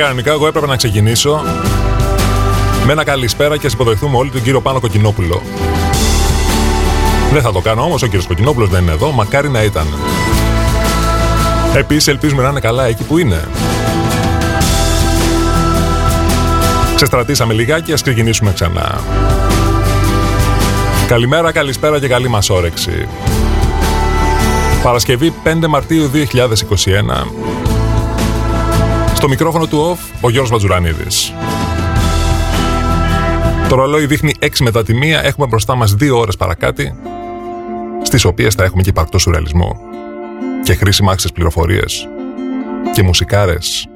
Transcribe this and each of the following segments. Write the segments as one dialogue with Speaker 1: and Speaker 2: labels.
Speaker 1: Τώρα κανονικά εγώ έπρεπε να ξεκινήσω με ένα καλησπέρα και ας υποδεχθούμε όλοι τον κύριο Πάνο Κοκκινόπουλο. Δεν θα το κάνω όμως, ο κύριος Κοκκινόπουλος δεν είναι εδώ, μακάρι να ήταν. Επίσης, ελπίζουμε να είναι καλά εκεί που είναι. Ξεστρατήσαμε λιγάκι, ας ξεκινήσουμε ξανά. Καλημέρα, καλησπέρα και καλή μας όρεξη. Παρασκευή 5 Μαρτίου 2021. Στο μικρόφωνο του OFF, ο Γιώργος Βατζουρανίδης. Το ρολόι δείχνει 6 μετά τη μία, έχουμε μπροστά μας 2 ώρες παρακάτι, στις οποίες θα έχουμε και υπαρκτό σουρεαλισμό. Και χρήσιμα άξιες πληροφορίες και μουσικάρες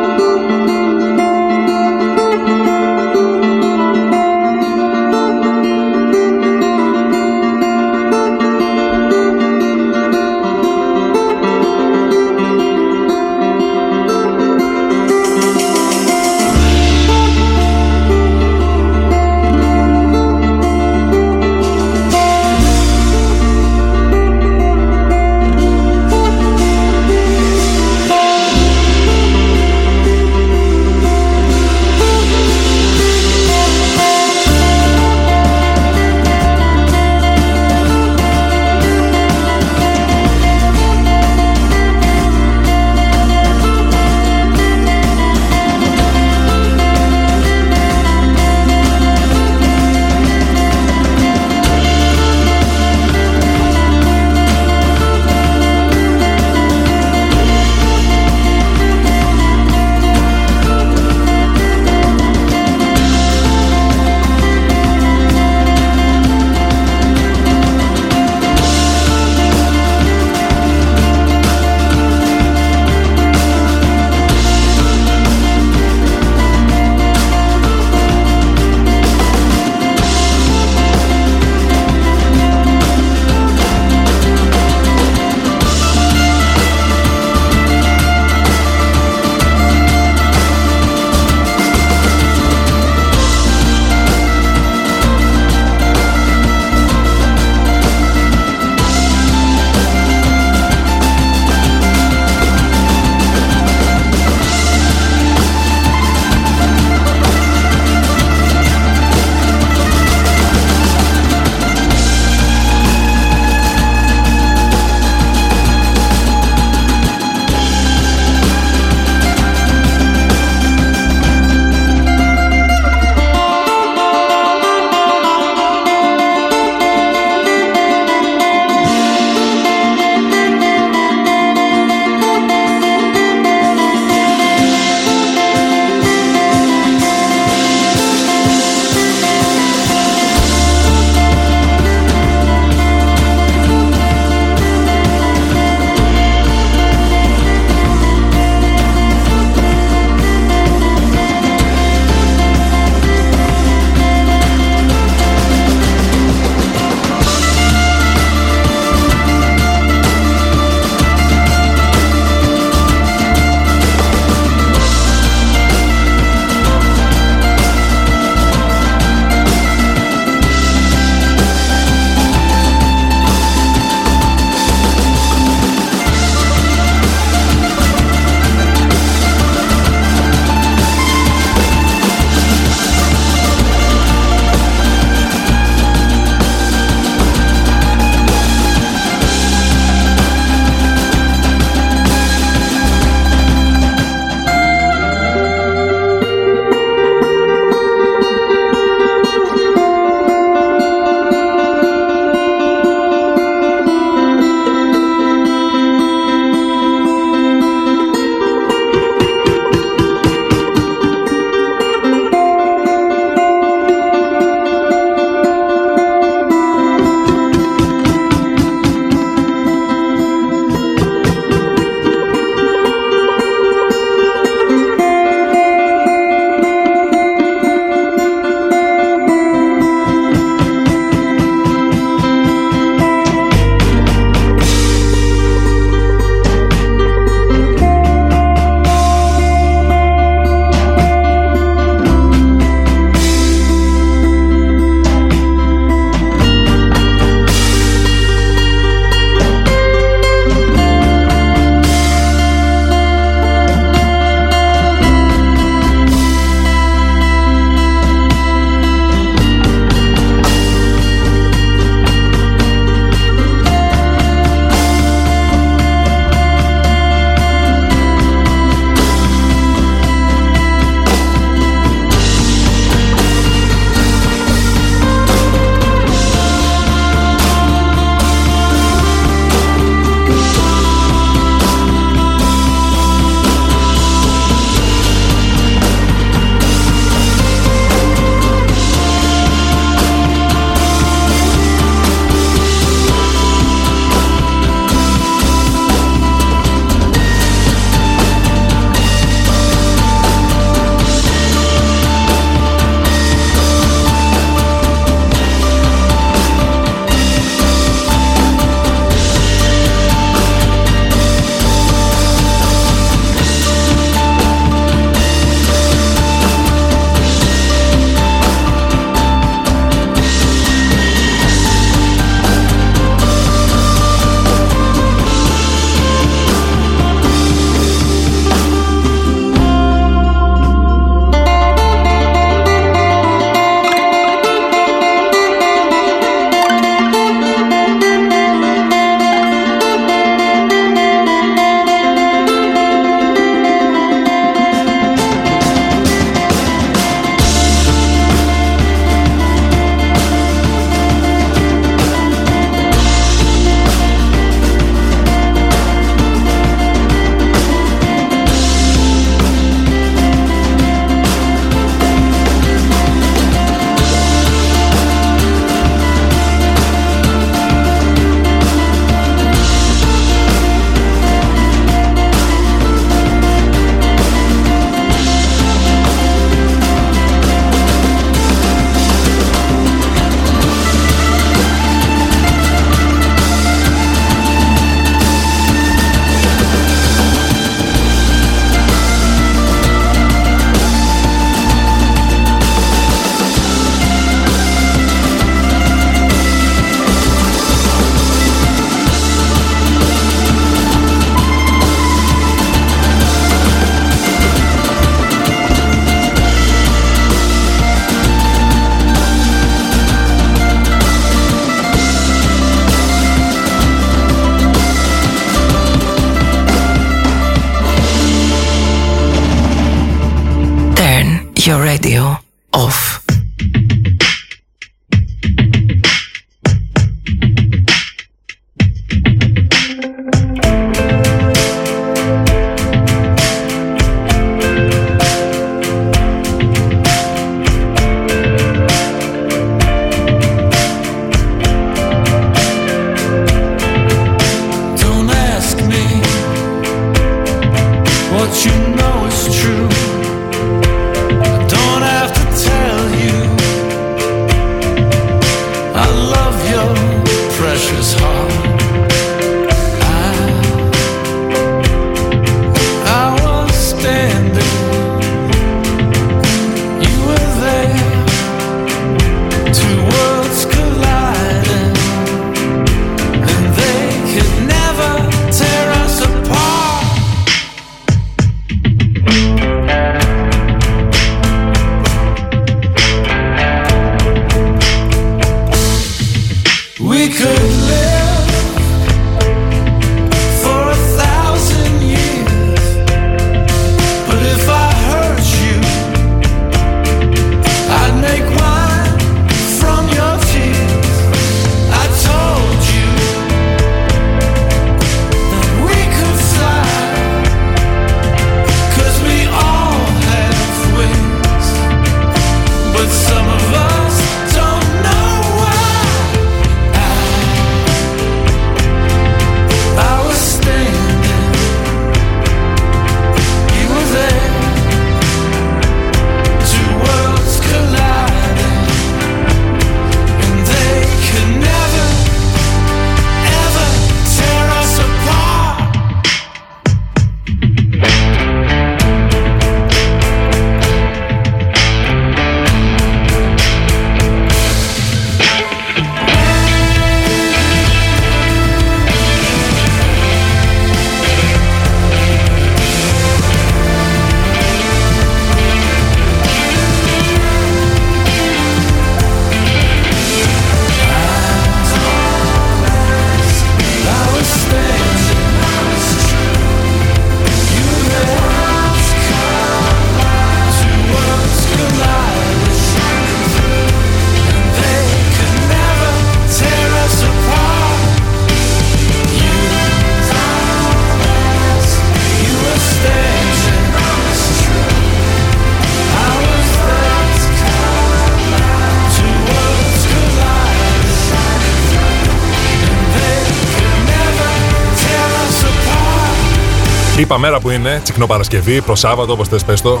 Speaker 1: Είπα μέρα που είναι, τσικνό Παρασκευή, προς Σάββατο, όπως θες πες το.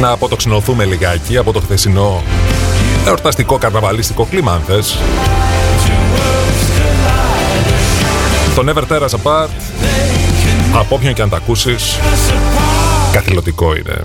Speaker 1: Να αποτοξινωθούμε λιγάκι από το χθεσινό εορταστικό καρναβαλίστικο κλίμα, αν θες. Το Never Tear Us Apart, από όποιον και αν τα ακούσεις, καθηλωτικό είναι.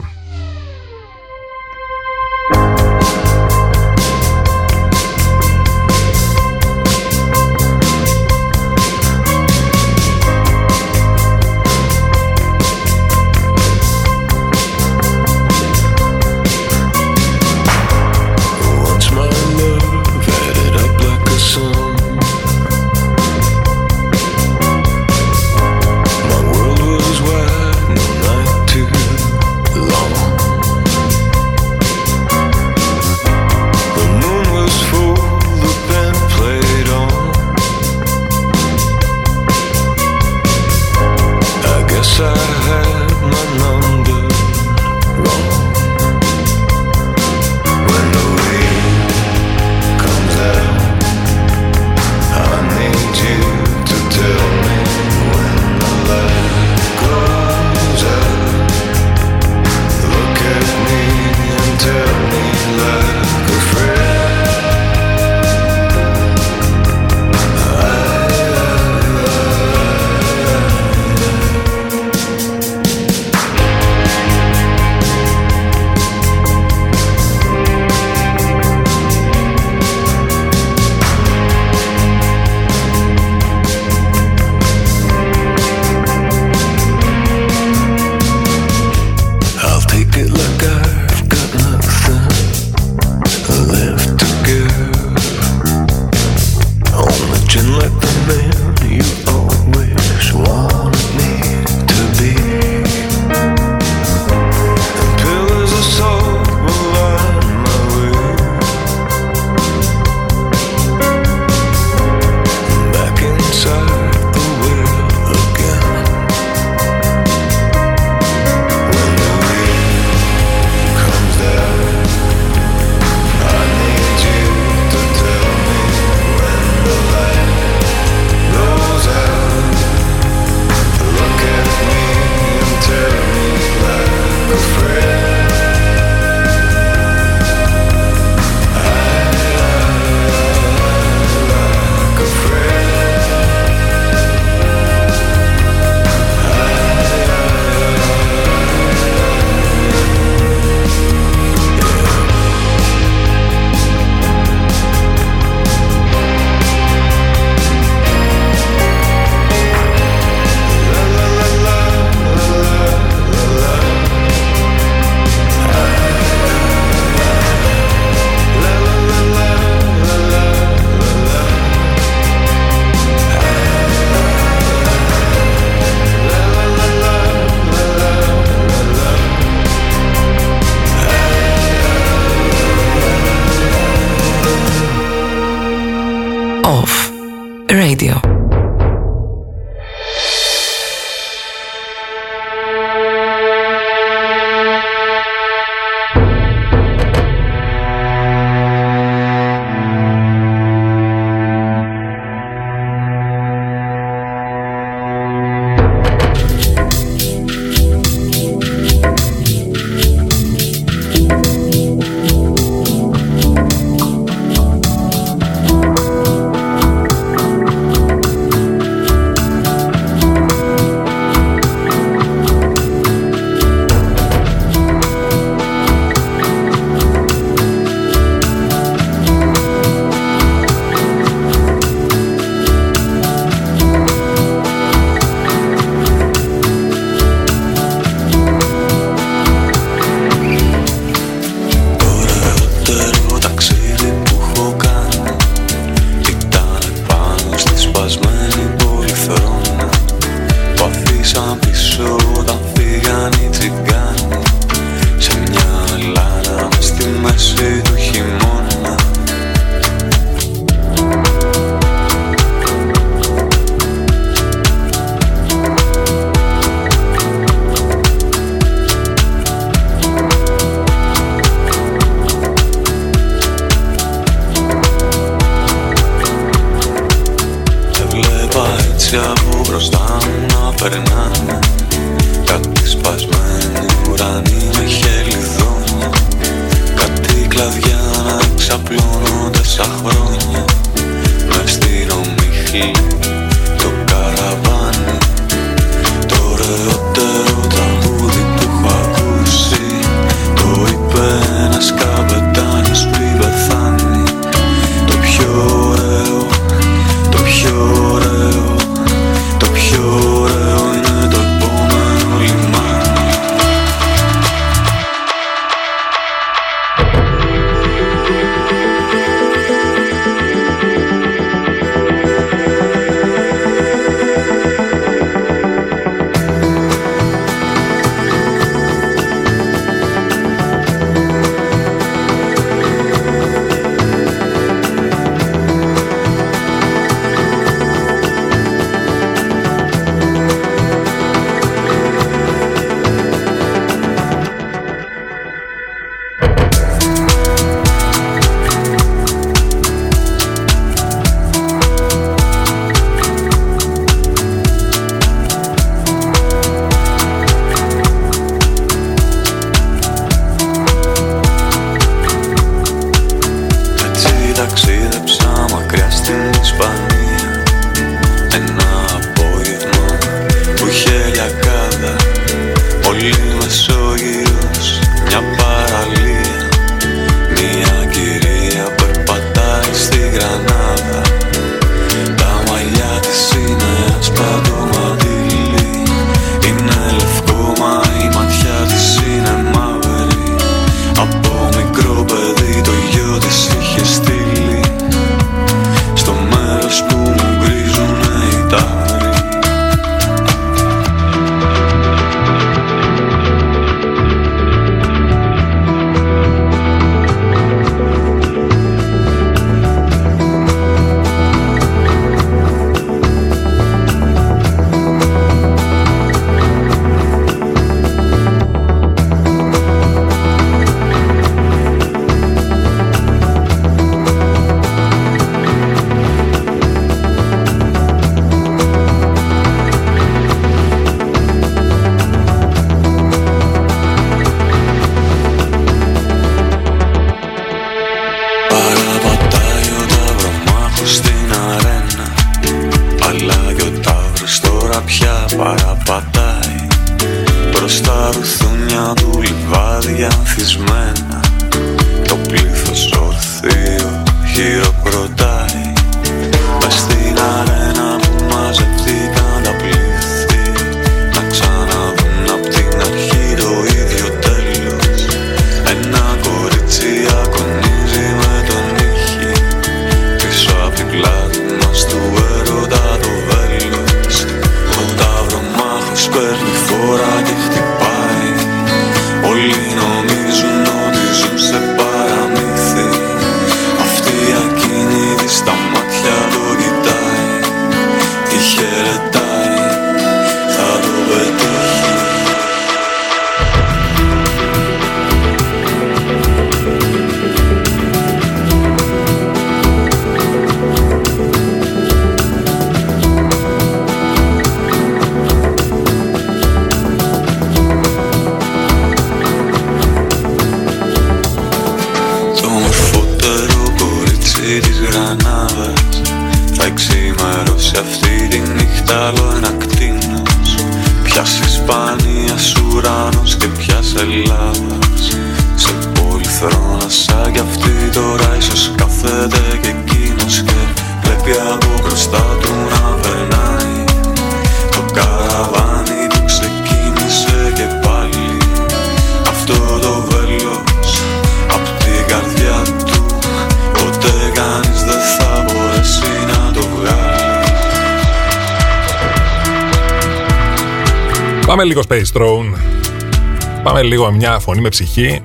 Speaker 1: Πάμε λίγο μια φωνή με ψυχή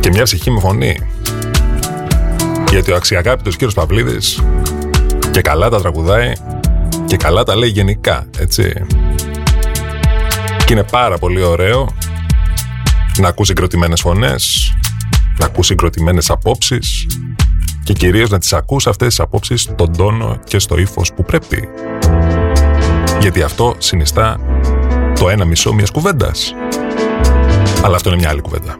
Speaker 1: και μια ψυχή με φωνή. Γιατί ο αξιαγάπητος κύριος Παυλίδης και καλά τα τραγουδάει και καλά τα λέει γενικά, έτσι. Και είναι πάρα πολύ ωραίο να ακούσει συγκροτημένες φωνές, να ακούσει συγκροτημένες απόψεις και κυρίως να τις ακούς αυτές τις απόψεις στον τόνο και στο ύφος που πρέπει. Γιατί αυτό συνιστά το ένα μισό μιας κουβέντας. Αλλά αυτό είναι μια άλλη κουβέντα.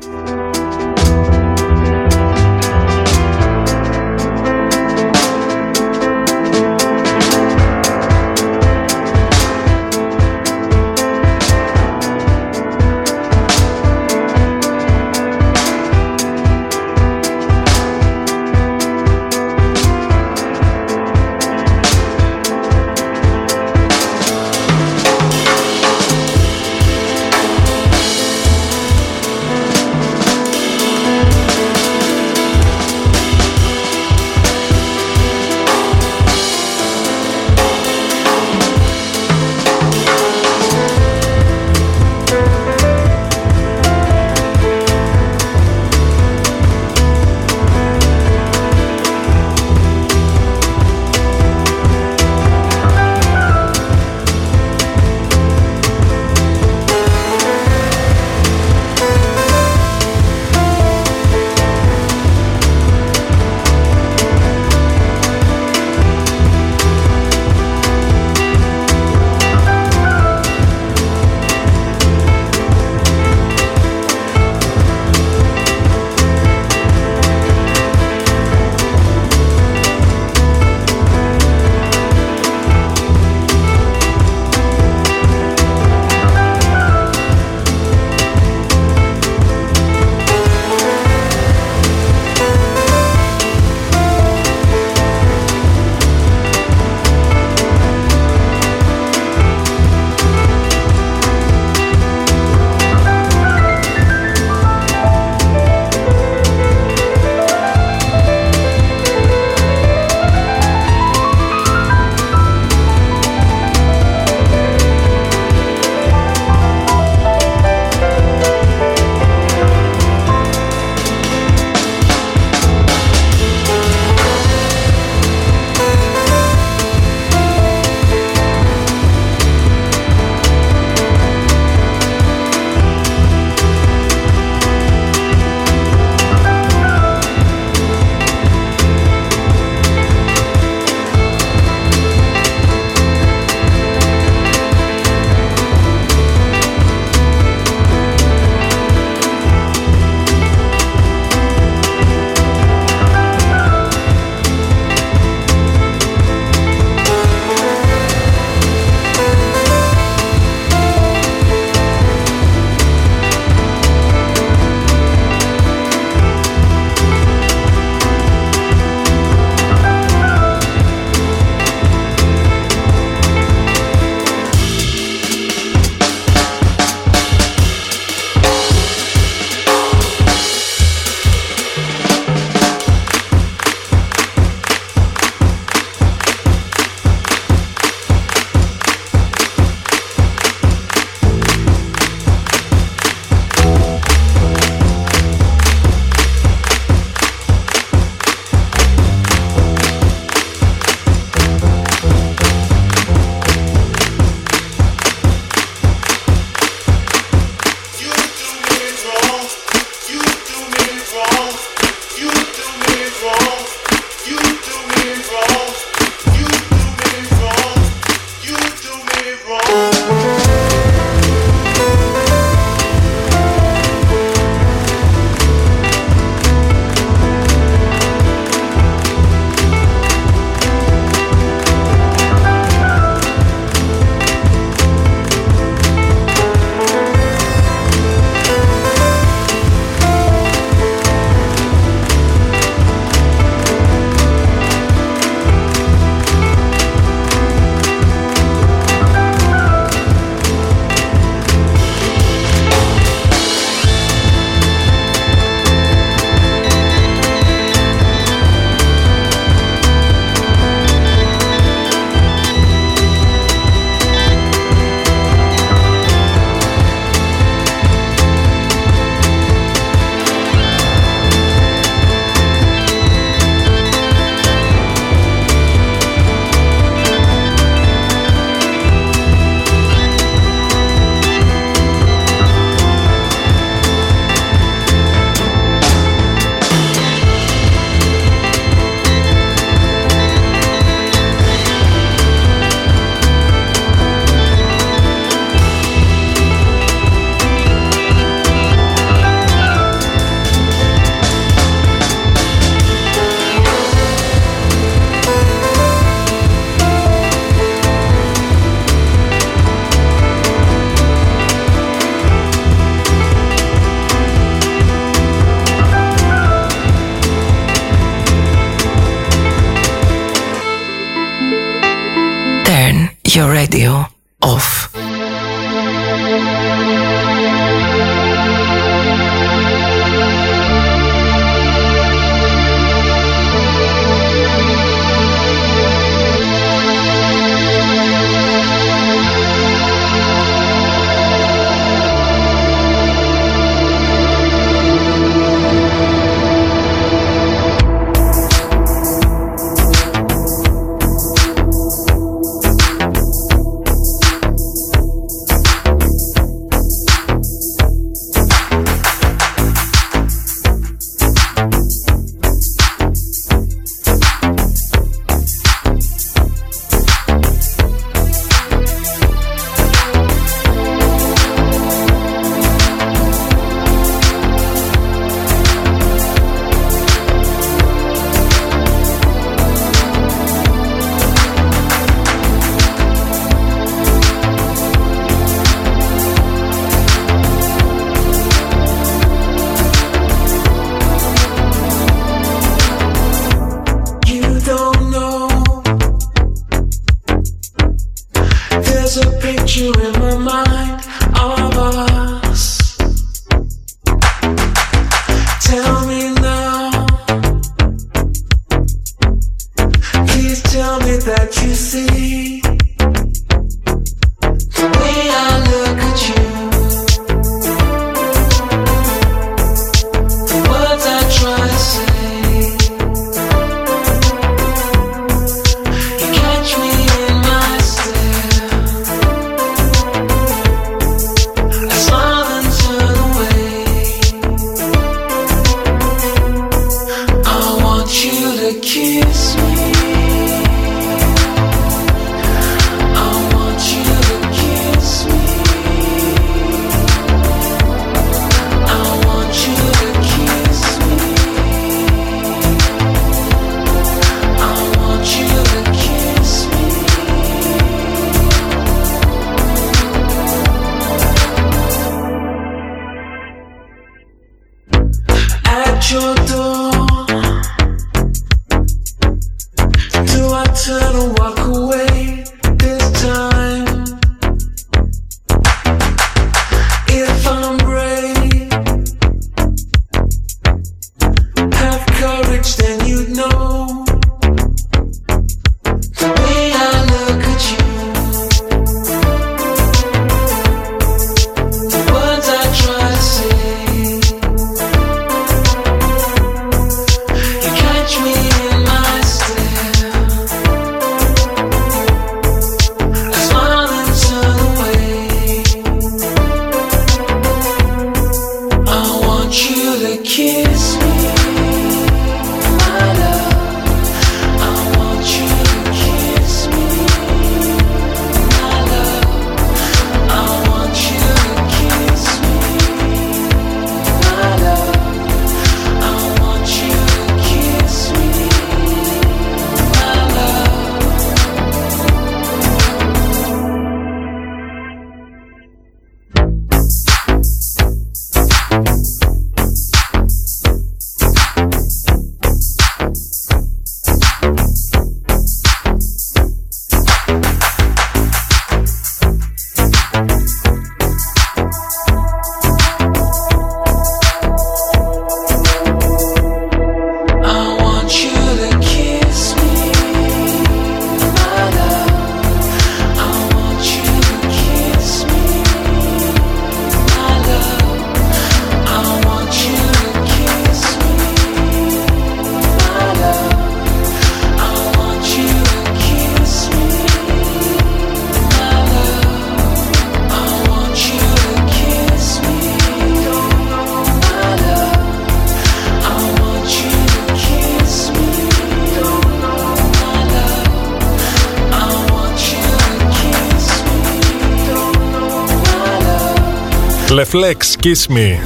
Speaker 1: Kiss me.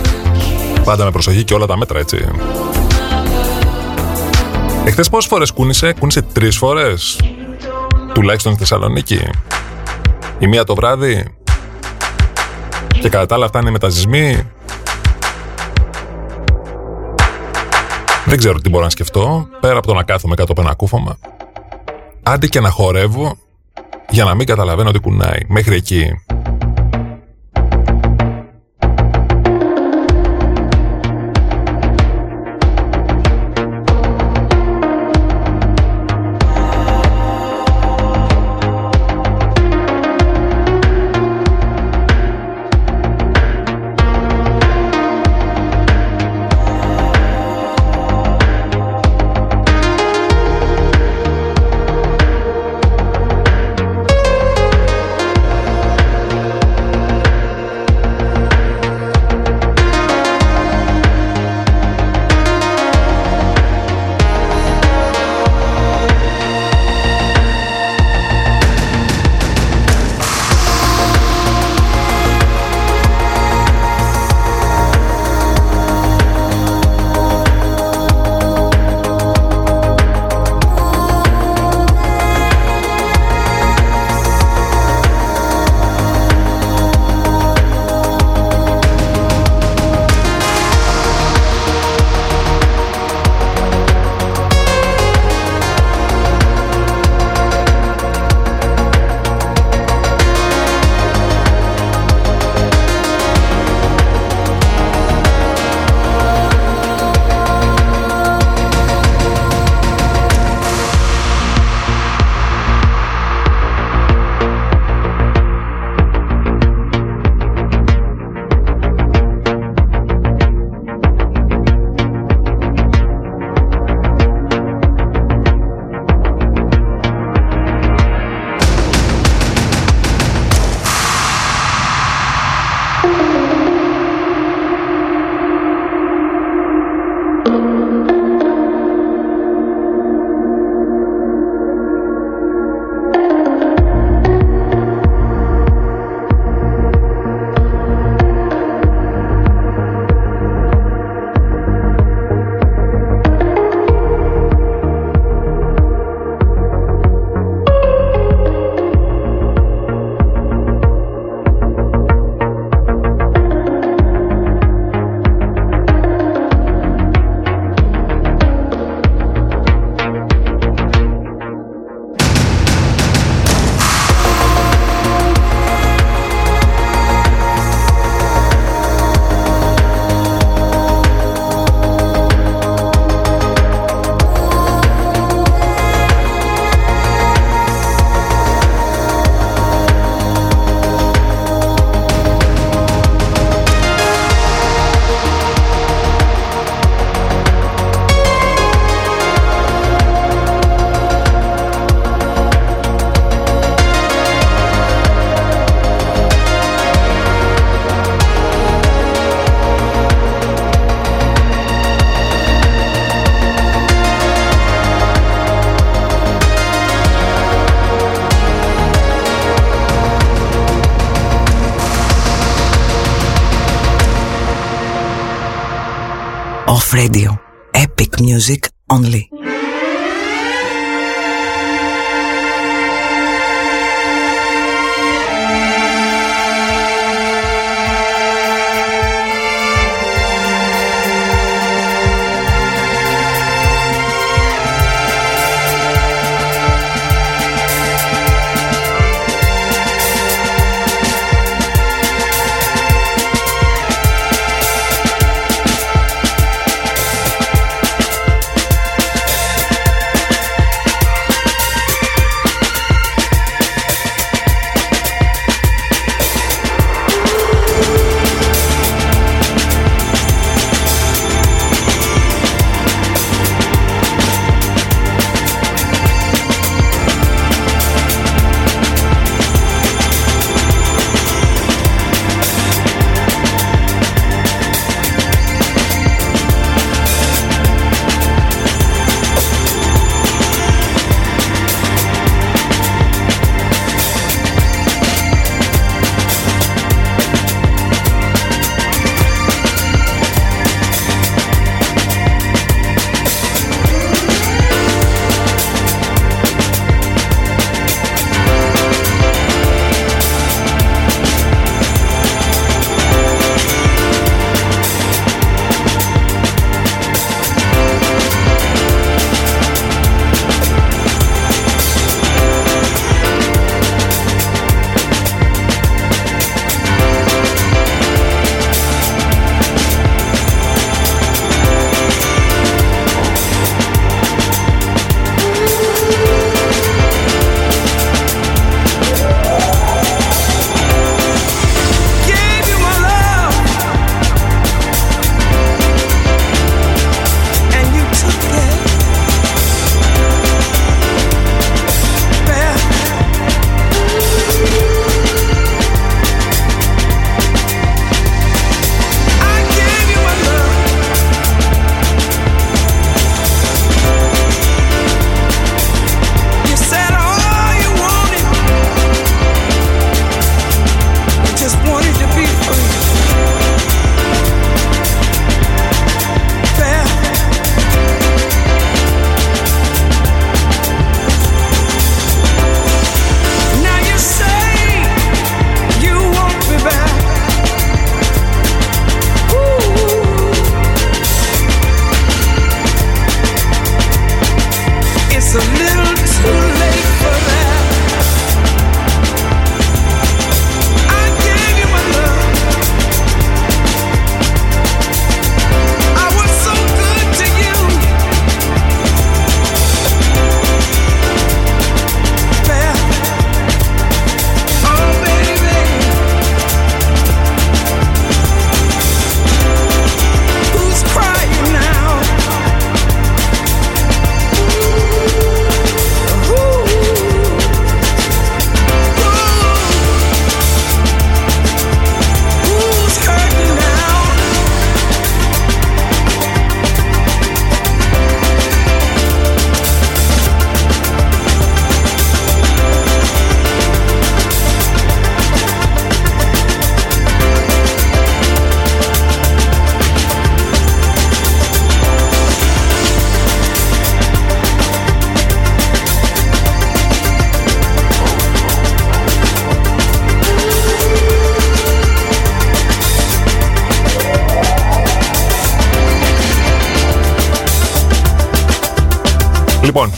Speaker 1: Πάντα με προσοχή και όλα τα μέτρα, έτσι. Εχθές πόσες φορές κούνησε, κούνησε τρεις φορές. Τουλάχιστον στη Θεσσαλονίκη. Η μία το βράδυ. Και κατά τα άλλα αυτά είναι μεταζυσμοί. Δεν ξέρω τι μπορώ να σκεφτώ, πέρα από το να κάθομαι κάτω από ένα κούφωμα. Άντε και να χορεύω για να μην καταλαβαίνω τι κουνάει. Μέχρι εκεί.
Speaker 2: Radio. Epic music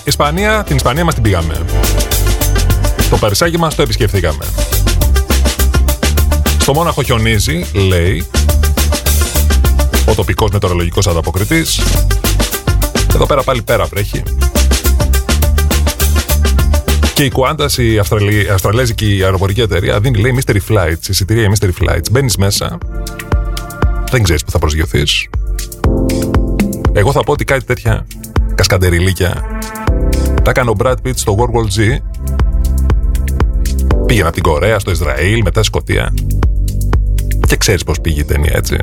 Speaker 3: Ισπανία, την Ισπανία μας την πήγαμε. Το Παρισάκι μας το επισκεφθήκαμε. Στο Μόναχο χιονίζει, λέει, ο τοπικός μετεωρολογικός ανταποκριτής. Εδώ πέρα πάλι πέρα βρέχει. Και η Qantas, η Αυστραλή, Αυστραλέζικη αεροπορική εταιρεία, δίνει λέει Mystery Flights, εισιτήρια Mystery Flights. Μπαίνεις μέσα, δεν ξέρεις που θα προσγειωθείς. Εγώ θα πω ότι κάτι τέτοια κασκαντεριλίκια τα έκανε ο Brad Pitt στο World War Z. Πήγαινε από την Κορέα στο Ισραήλ, μετά στη Σκωτία. Και ξέρεις πώς πήγε η ταινία, έτσι.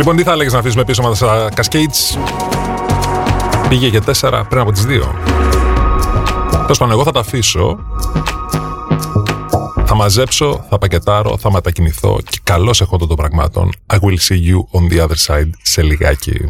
Speaker 1: Λοιπόν, τι θα έλεγες να αφήσουμε πίσω μας τα Cascades; Πήγε για τέσσερα πριν από τις δύο. Τέλος πάντων, εγώ θα τα αφήσω. Θα μαζέψω, θα πακετάρω, θα μετακινηθώ και καλώς έχω των πραγμάτων. I will see you on the other side σε λιγάκι.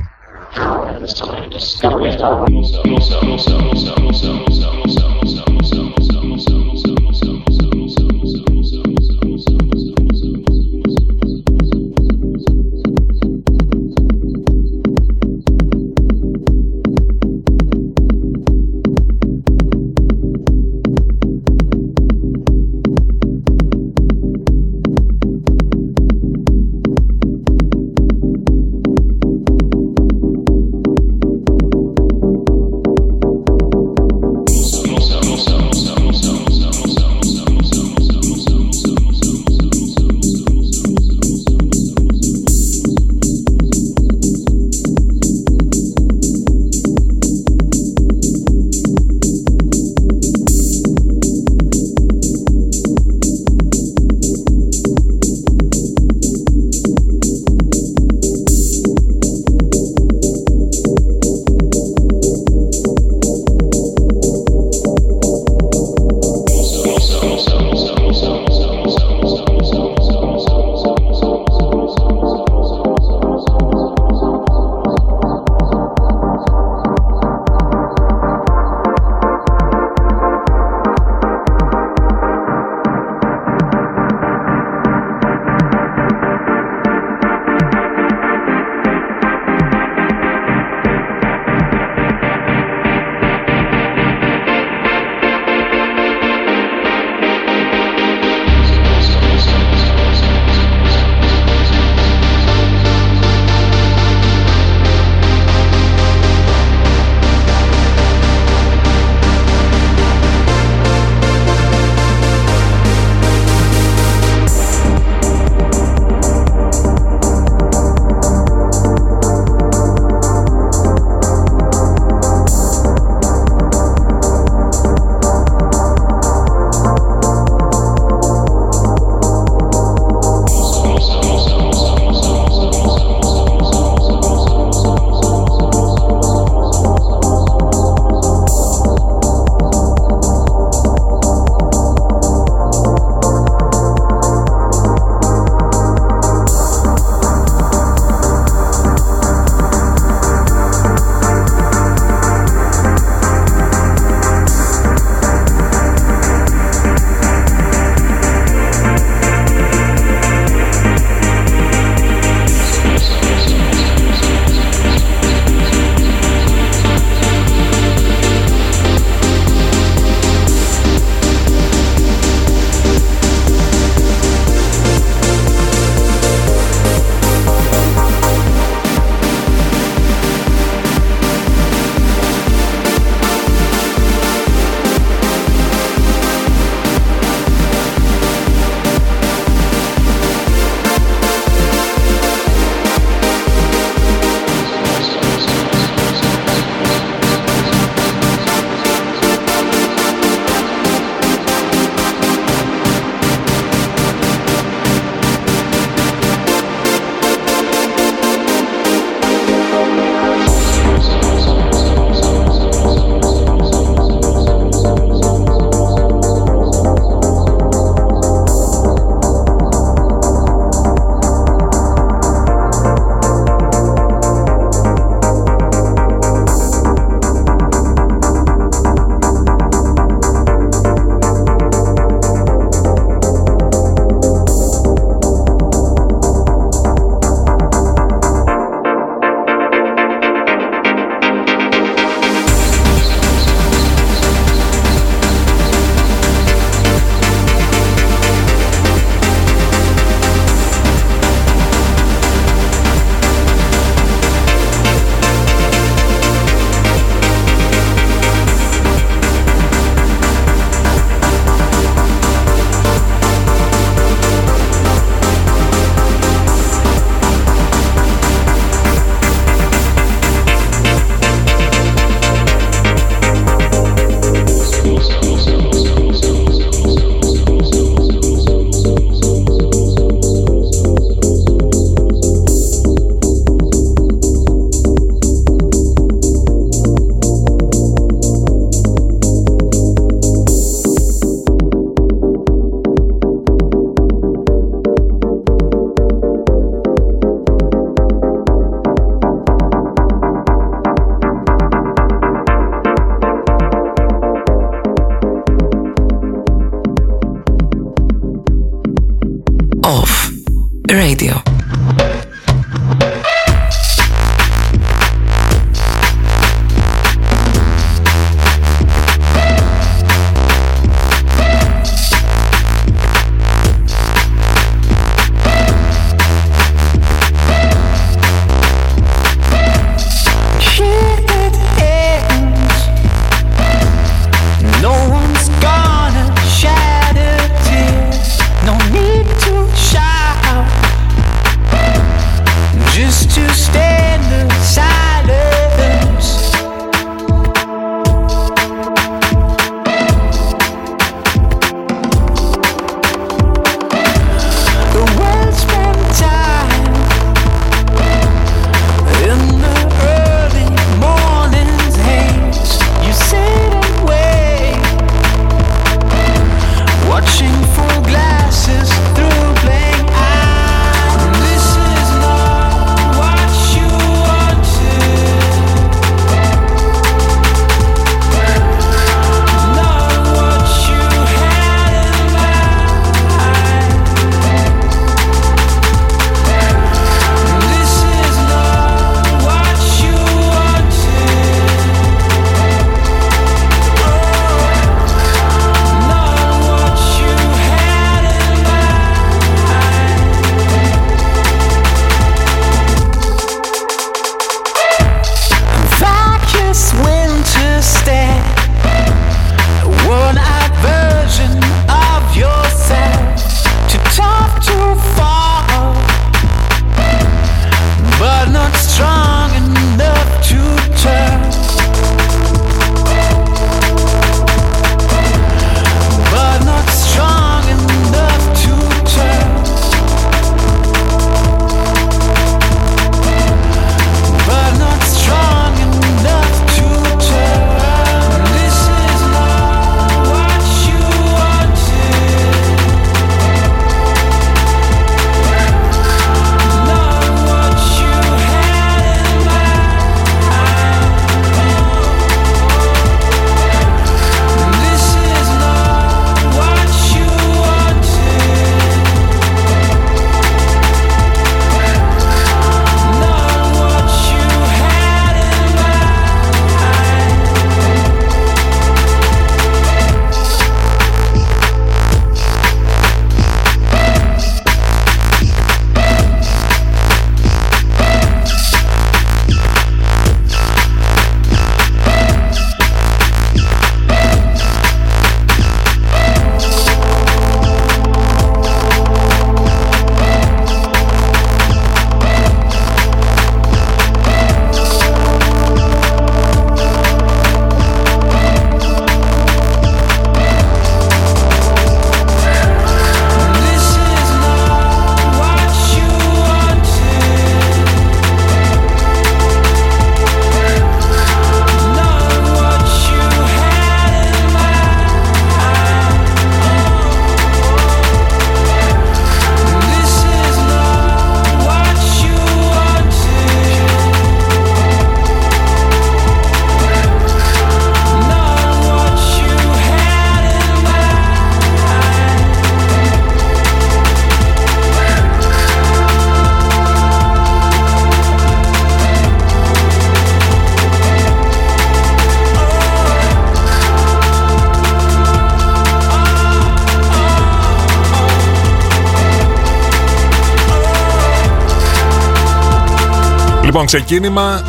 Speaker 1: Ξεκίνημα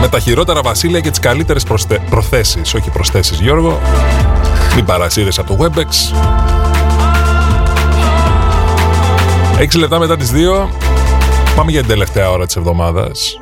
Speaker 1: με τα χειρότερα βασίλεια και τις καλύτερες προσθε... προθέσεις. Όχι προσθέσεις Γιώργο. Μην παρασύρεις από το Webex. Έξι λεπτά μετά τις δύο πάμε για την τελευταία ώρα της εβδομάδας.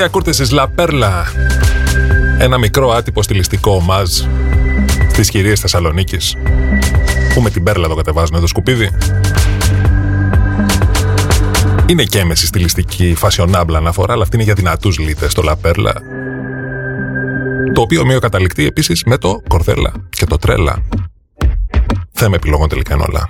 Speaker 1: Σοφία Κούρτης La Perla. Ένα μικρό άτυπο στιλιστικό ομάζ στις κυρίες Θεσσαλονίκης. Που με την Πέρλα το κατεβάζουν το σκουπίδι; Είναι και έμεση στιλιστική φασιονάμπλα αναφορά, αλλά αυτή είναι για δυνατούς λίτες το La Perla. Το οποίο ομοίο καταληκτεί επίσης με το Κορδέλα και το Τρέλα. Θέμα επιλογών τελικά είναι όλα.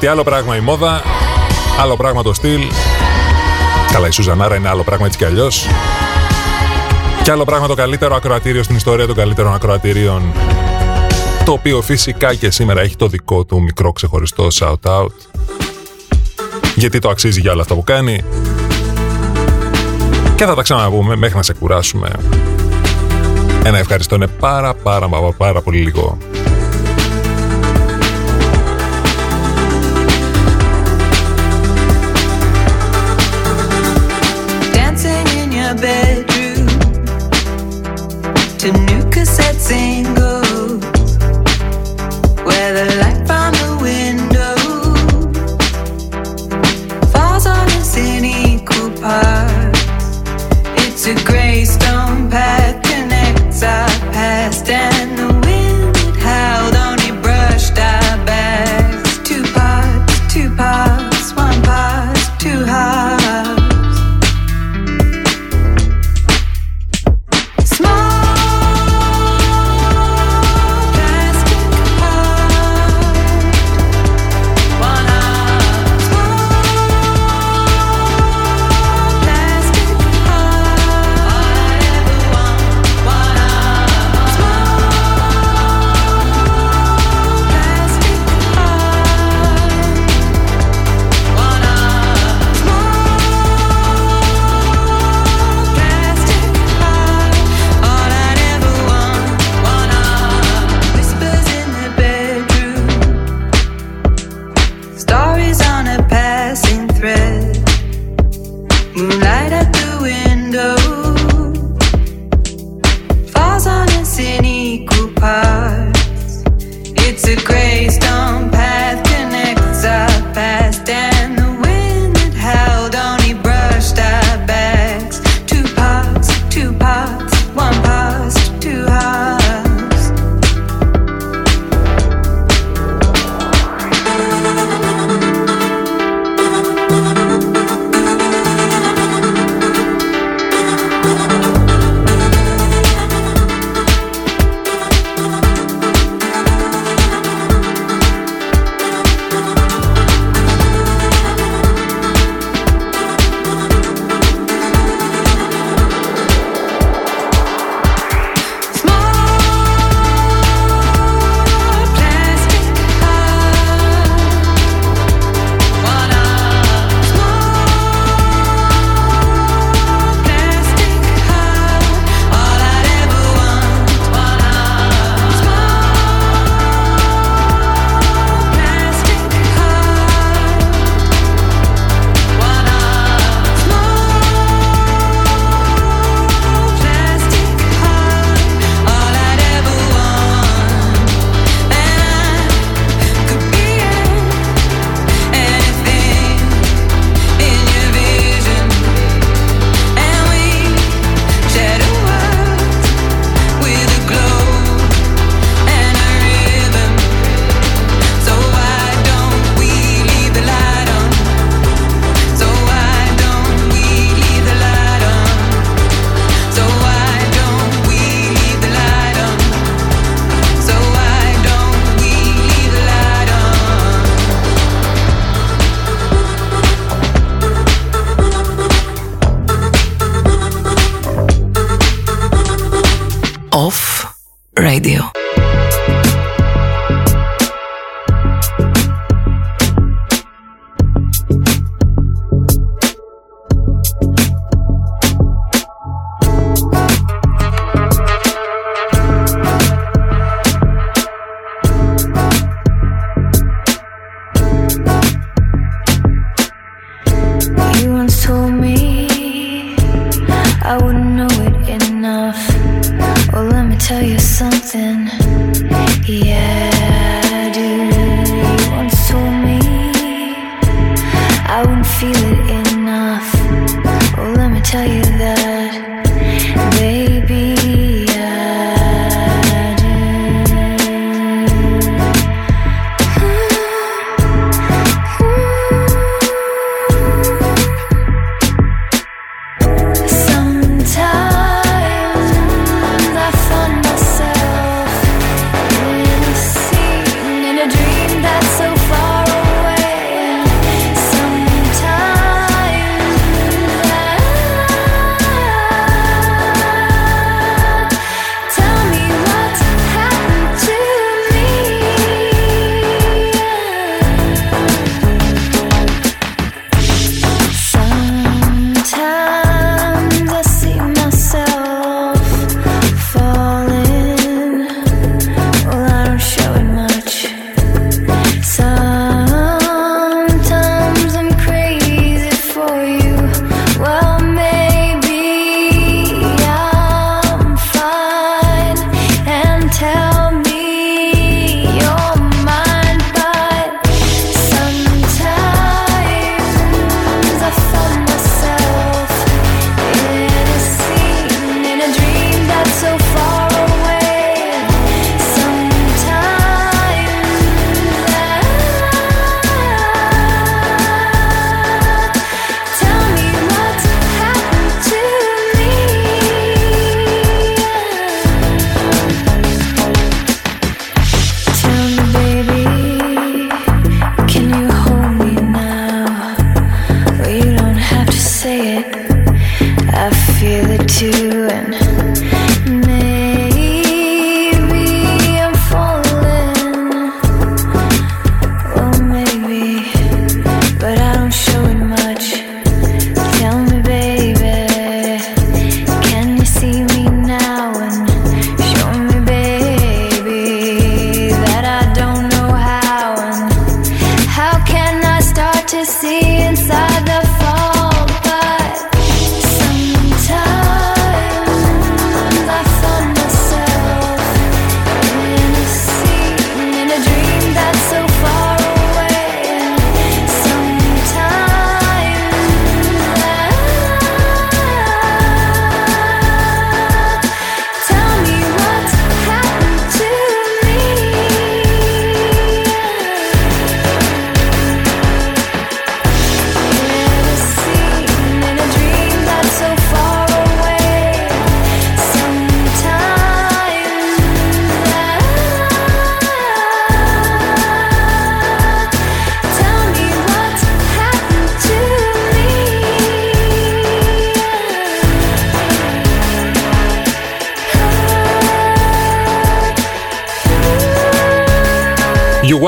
Speaker 1: Γιατί άλλο πράγμα η μόδα, άλλο πράγμα το στυλ. Καλά, η Σουζανάρα είναι άλλο πράγμα έτσι κι αλλιώς. Και άλλο πράγμα το καλύτερο ακροατήριο στην ιστορία των καλύτερων ακροατηρίων. Το οποίο φυσικά και σήμερα έχει το δικό του μικρό ξεχωριστό shout-out. Γιατί το αξίζει για όλα αυτά που κάνει. Και θα τα ξαναπούμε μέχρι να σε κουράσουμε. Ένα ευχαριστώ είναι πάρα πάρα πάρα, πάρα πολύ λίγο.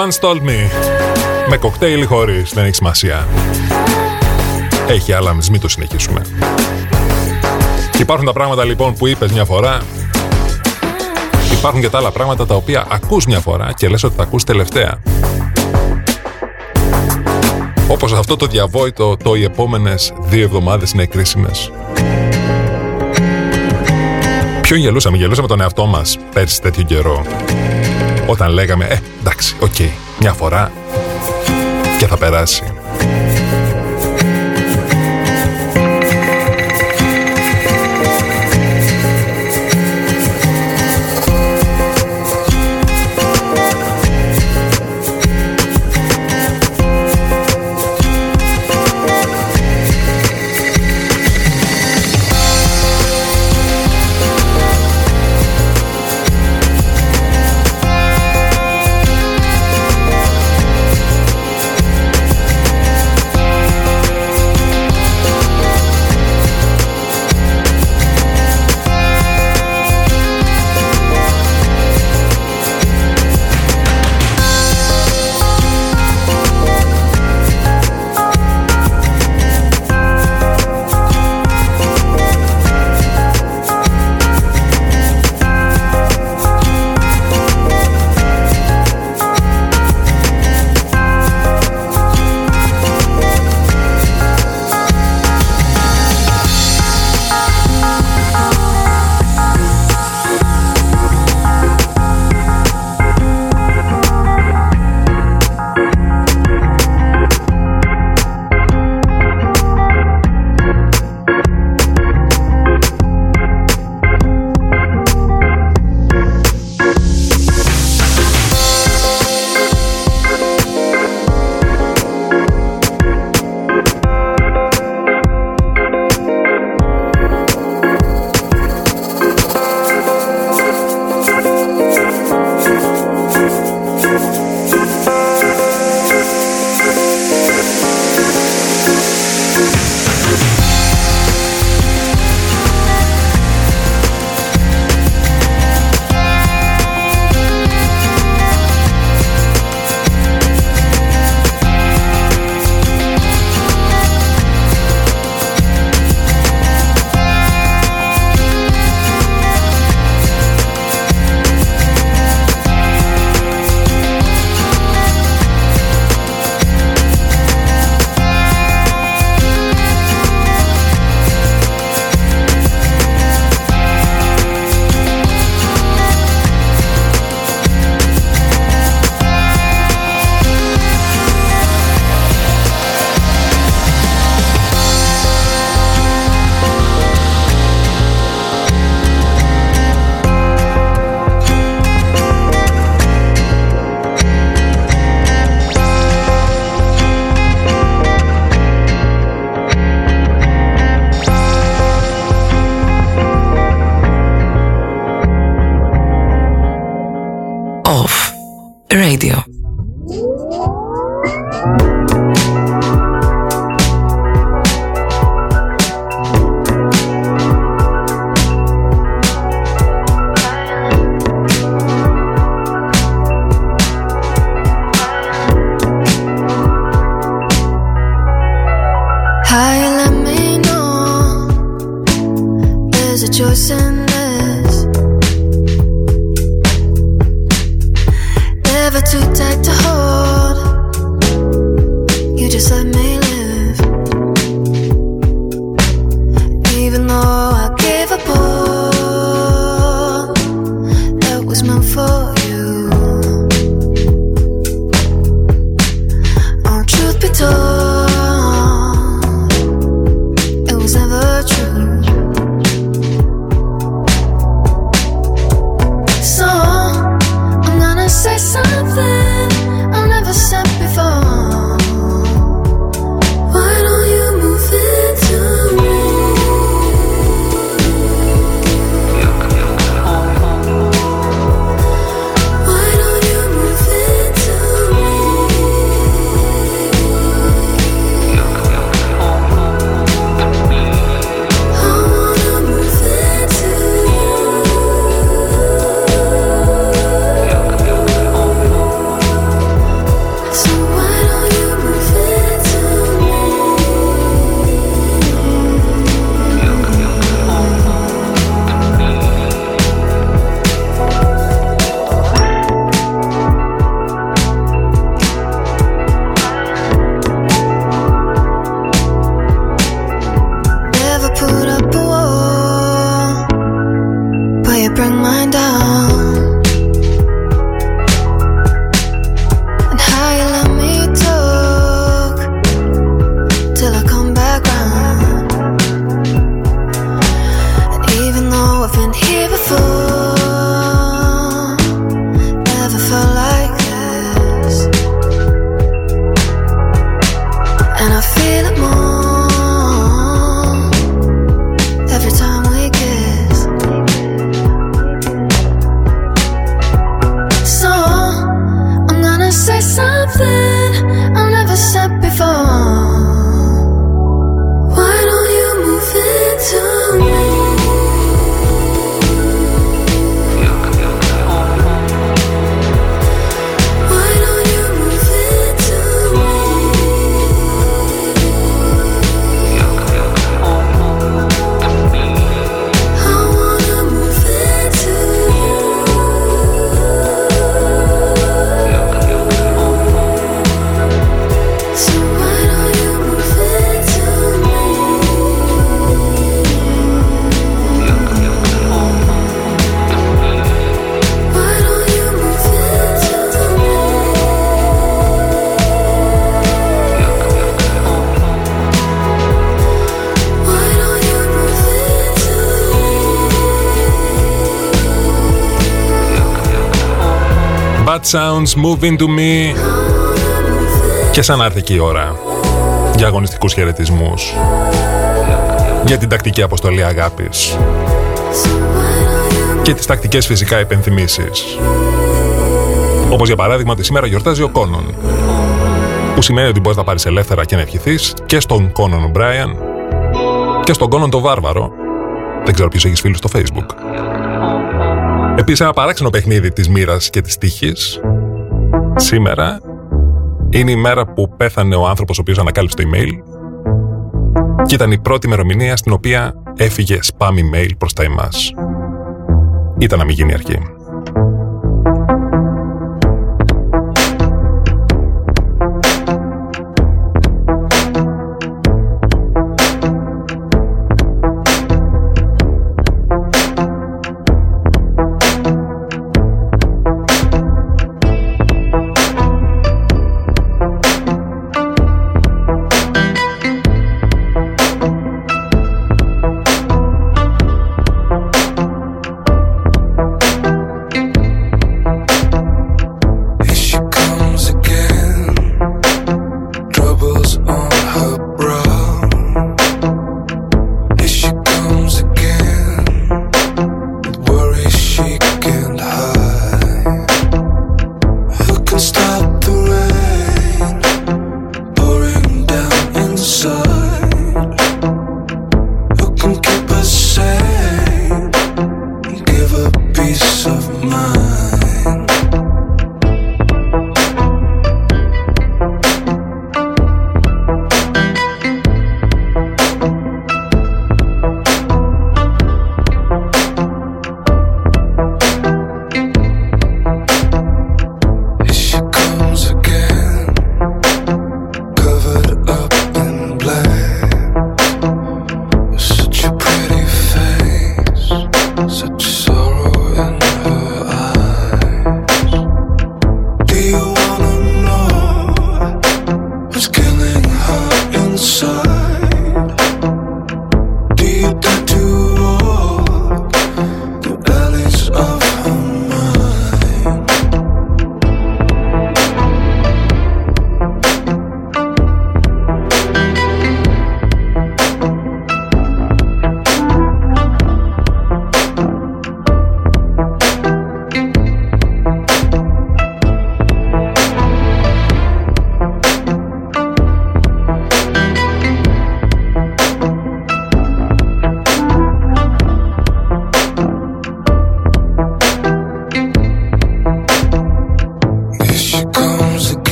Speaker 1: Once Told Me. Με κοκτέιλ ή χωρίς, δεν έχει σημασία. Έχει άλλα, μην το συνεχίσουμε. Υπάρχουν τα πράγματα λοιπόν που είπες μια φορά. Υπάρχουν και τα άλλα πράγματα τα οποία ακούς μια φορά και λες ότι τα ακούς τελευταία. Όπως αυτό το διαβόητο το οι επόμενες δύο εβδομάδες είναι κρίσιμες. Ποιο γελούσαμε, γελούσαμε τον εαυτό μας πέρσι τέτοιο καιρό. Όταν λέγαμε, ε, εντάξει, οκ, okay, μια φορά και θα περάσει. Sounds Move Into Me. Και σαν να έρθει και η ώρα για αγωνιστικούς χαιρετισμούς. για την τακτική αποστολή αγάπης και τις τακτικές φυσικά επενθυμίσεις όπως για παράδειγμα ότι σήμερα γιορτάζει ο Κόνον που σημαίνει ότι μπορείς να πάρεις ελεύθερα και να ευχηθείς και στον Κόνον Μπράιαν και στον Κόνον το Βάρβαρο. Δεν ξέρω ποιος έχεις φίλους στο facebook Επίσης ένα παράξενο παιχνίδι της μοίρας και της τύχης. Σήμερα είναι η μέρα που πέθανε ο άνθρωπος ο οποίος ανακάλυψε το email και ήταν η πρώτη ημερομηνία στην οποία έφυγε spam email προς τα εμάς. Ήταν να μην γίνει αρχή.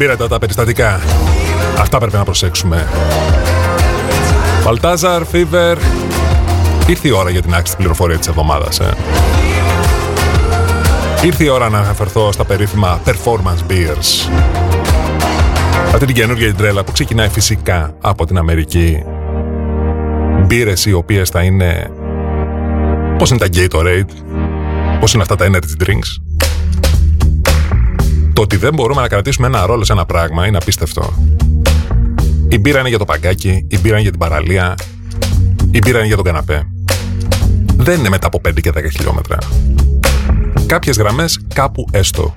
Speaker 4: Έτσι, αυτά τα εμπείρετα, τα περιστατικά. Αυτά πρέπει να προσέξουμε. Παλτάζαρ, Φίβερ. Ήρθε η ώρα για την άξιτη πληροφορίας της εβδομάδας, ε. Ήρθε η ώρα να αναφερθώ στα περίφημα Performance Beers. Αυτή την καινούργια τρέλα που ξεκινάει φυσικά από την Αμερική. Μπύρες οι οποίες θα είναι... Πώς είναι τα Gatorade, πώς είναι αυτά τα energy drinks, το ότι δεν μπορούμε να κρατήσουμε ένα ρόλο σε ένα πράγμα είναι απίστευτο. Η μπύρα είναι για το παγκάκι, η μπύρα είναι για την παραλία, η μπύρα είναι για τον καναπέ. Δεν είναι μετά από 5 και 10 χιλιόμετρα. Κάποιες γραμμές κάπου έστω.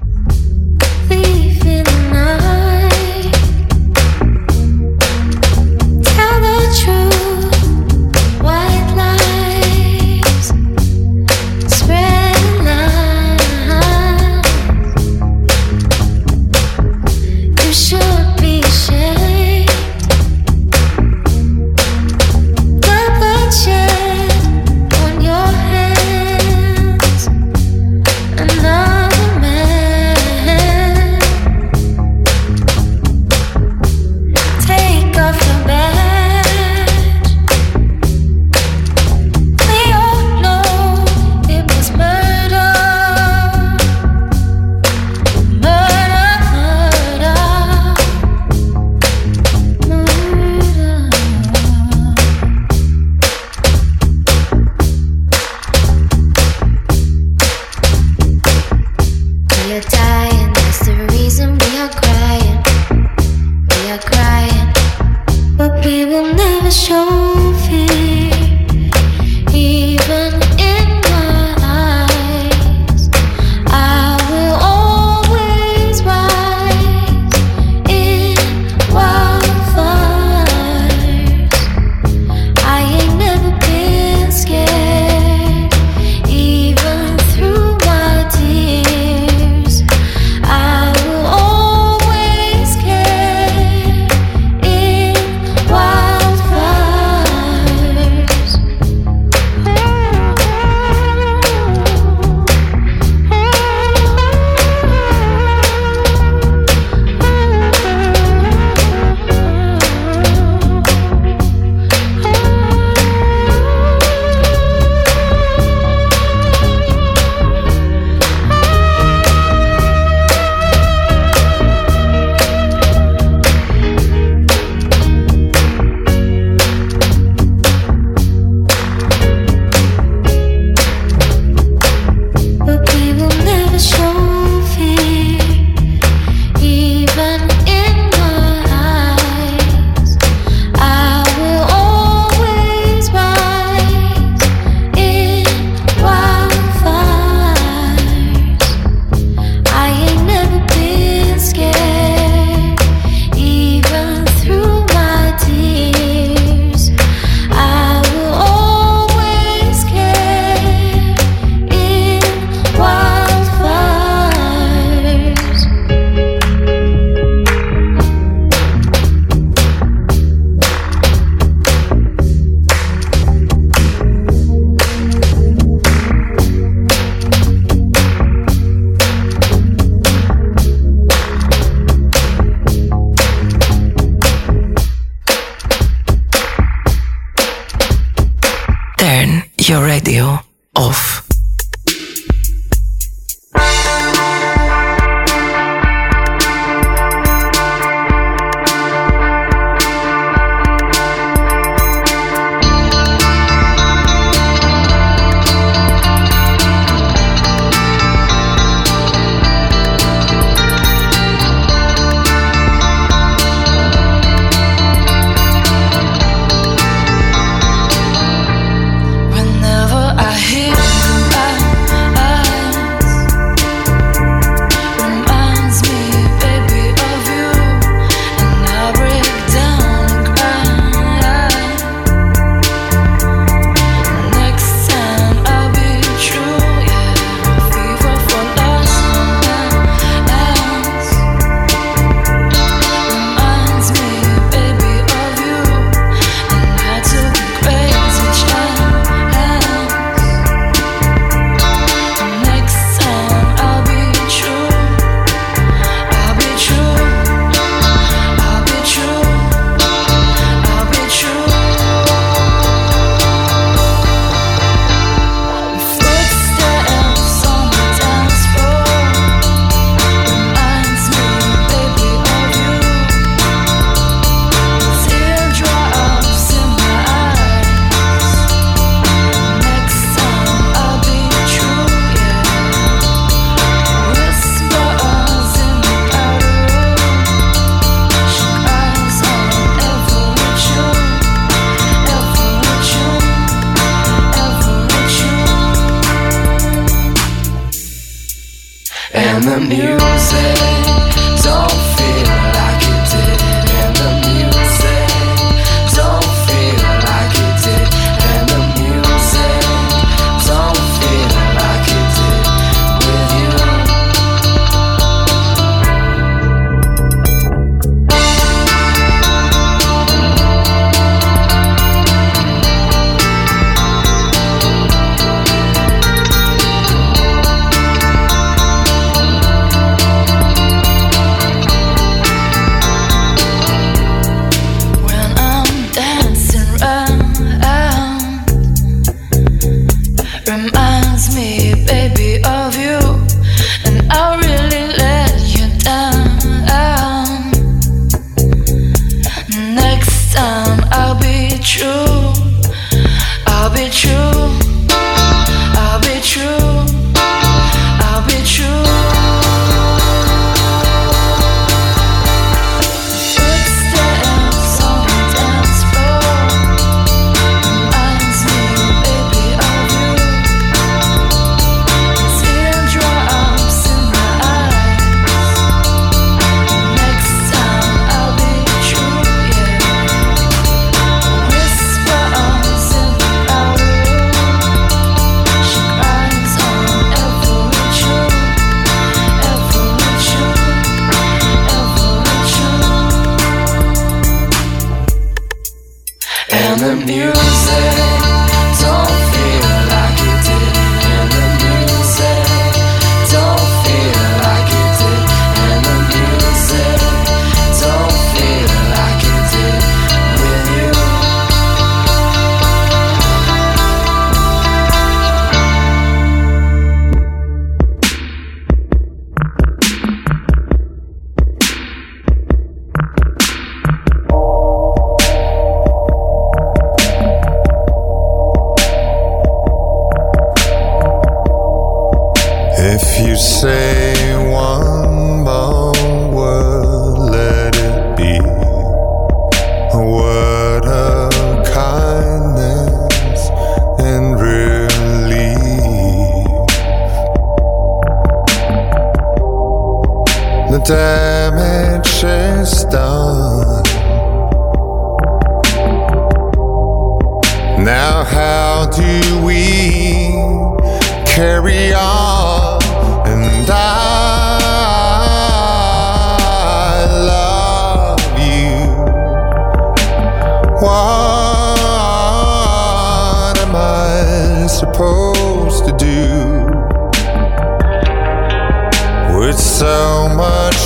Speaker 5: damage is
Speaker 1: done.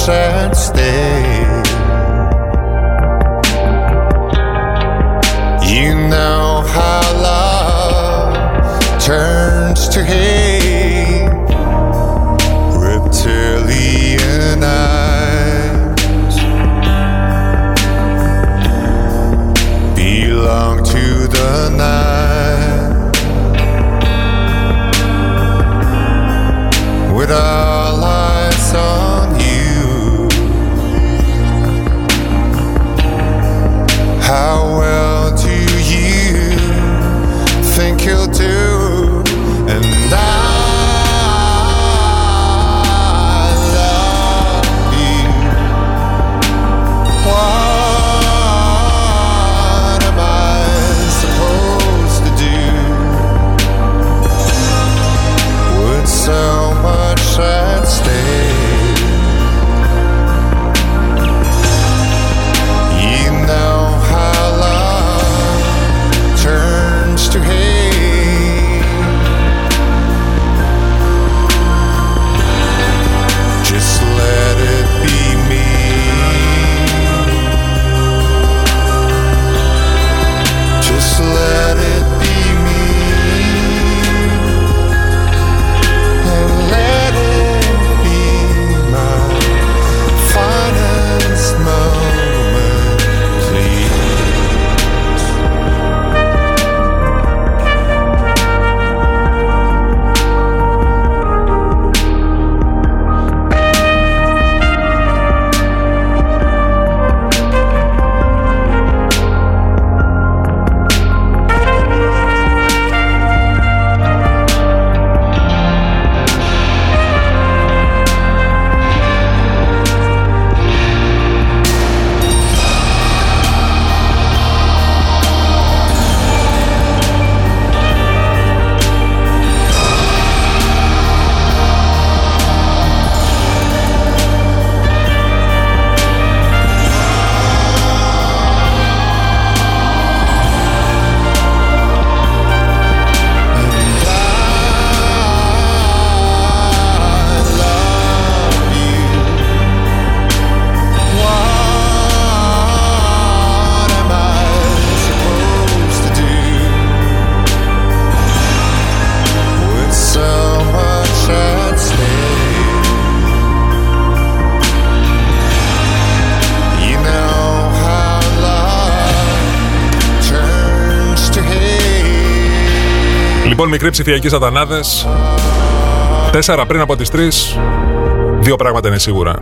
Speaker 1: sad state. You know how love turns to hate. Μικροί ψηφιακοί σατανάδες. Τέσσερα πριν από τις τρεις. Δύο πράγματα είναι σίγουρα.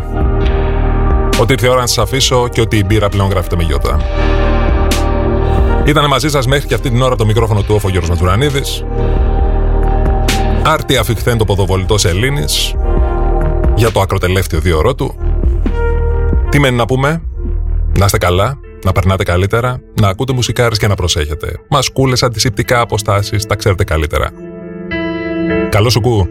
Speaker 1: Ότι ήρθε η ώρα να σας αφήσω και ότι η μπύρα πλέον γράφεται με γιώτα. Ήταν μαζί σας μέχρι και αυτή την ώρα το μικρόφωνο του όφο Γιώργος Ματουρανίδης. Άρτια αφιχθέν το ποδοβολητό Ελλήνη για το ακροτελεύτιο δύο ώρο του. Τι μένει να πούμε, να είστε καλά, να περνάτε καλύτερα, να ακούτε μουσικάρες και να προσέχετε. Μασκούλες, αντισηπτικά αποστάσεις, τα ξέρετε καλύτερα. Καλό σου κου.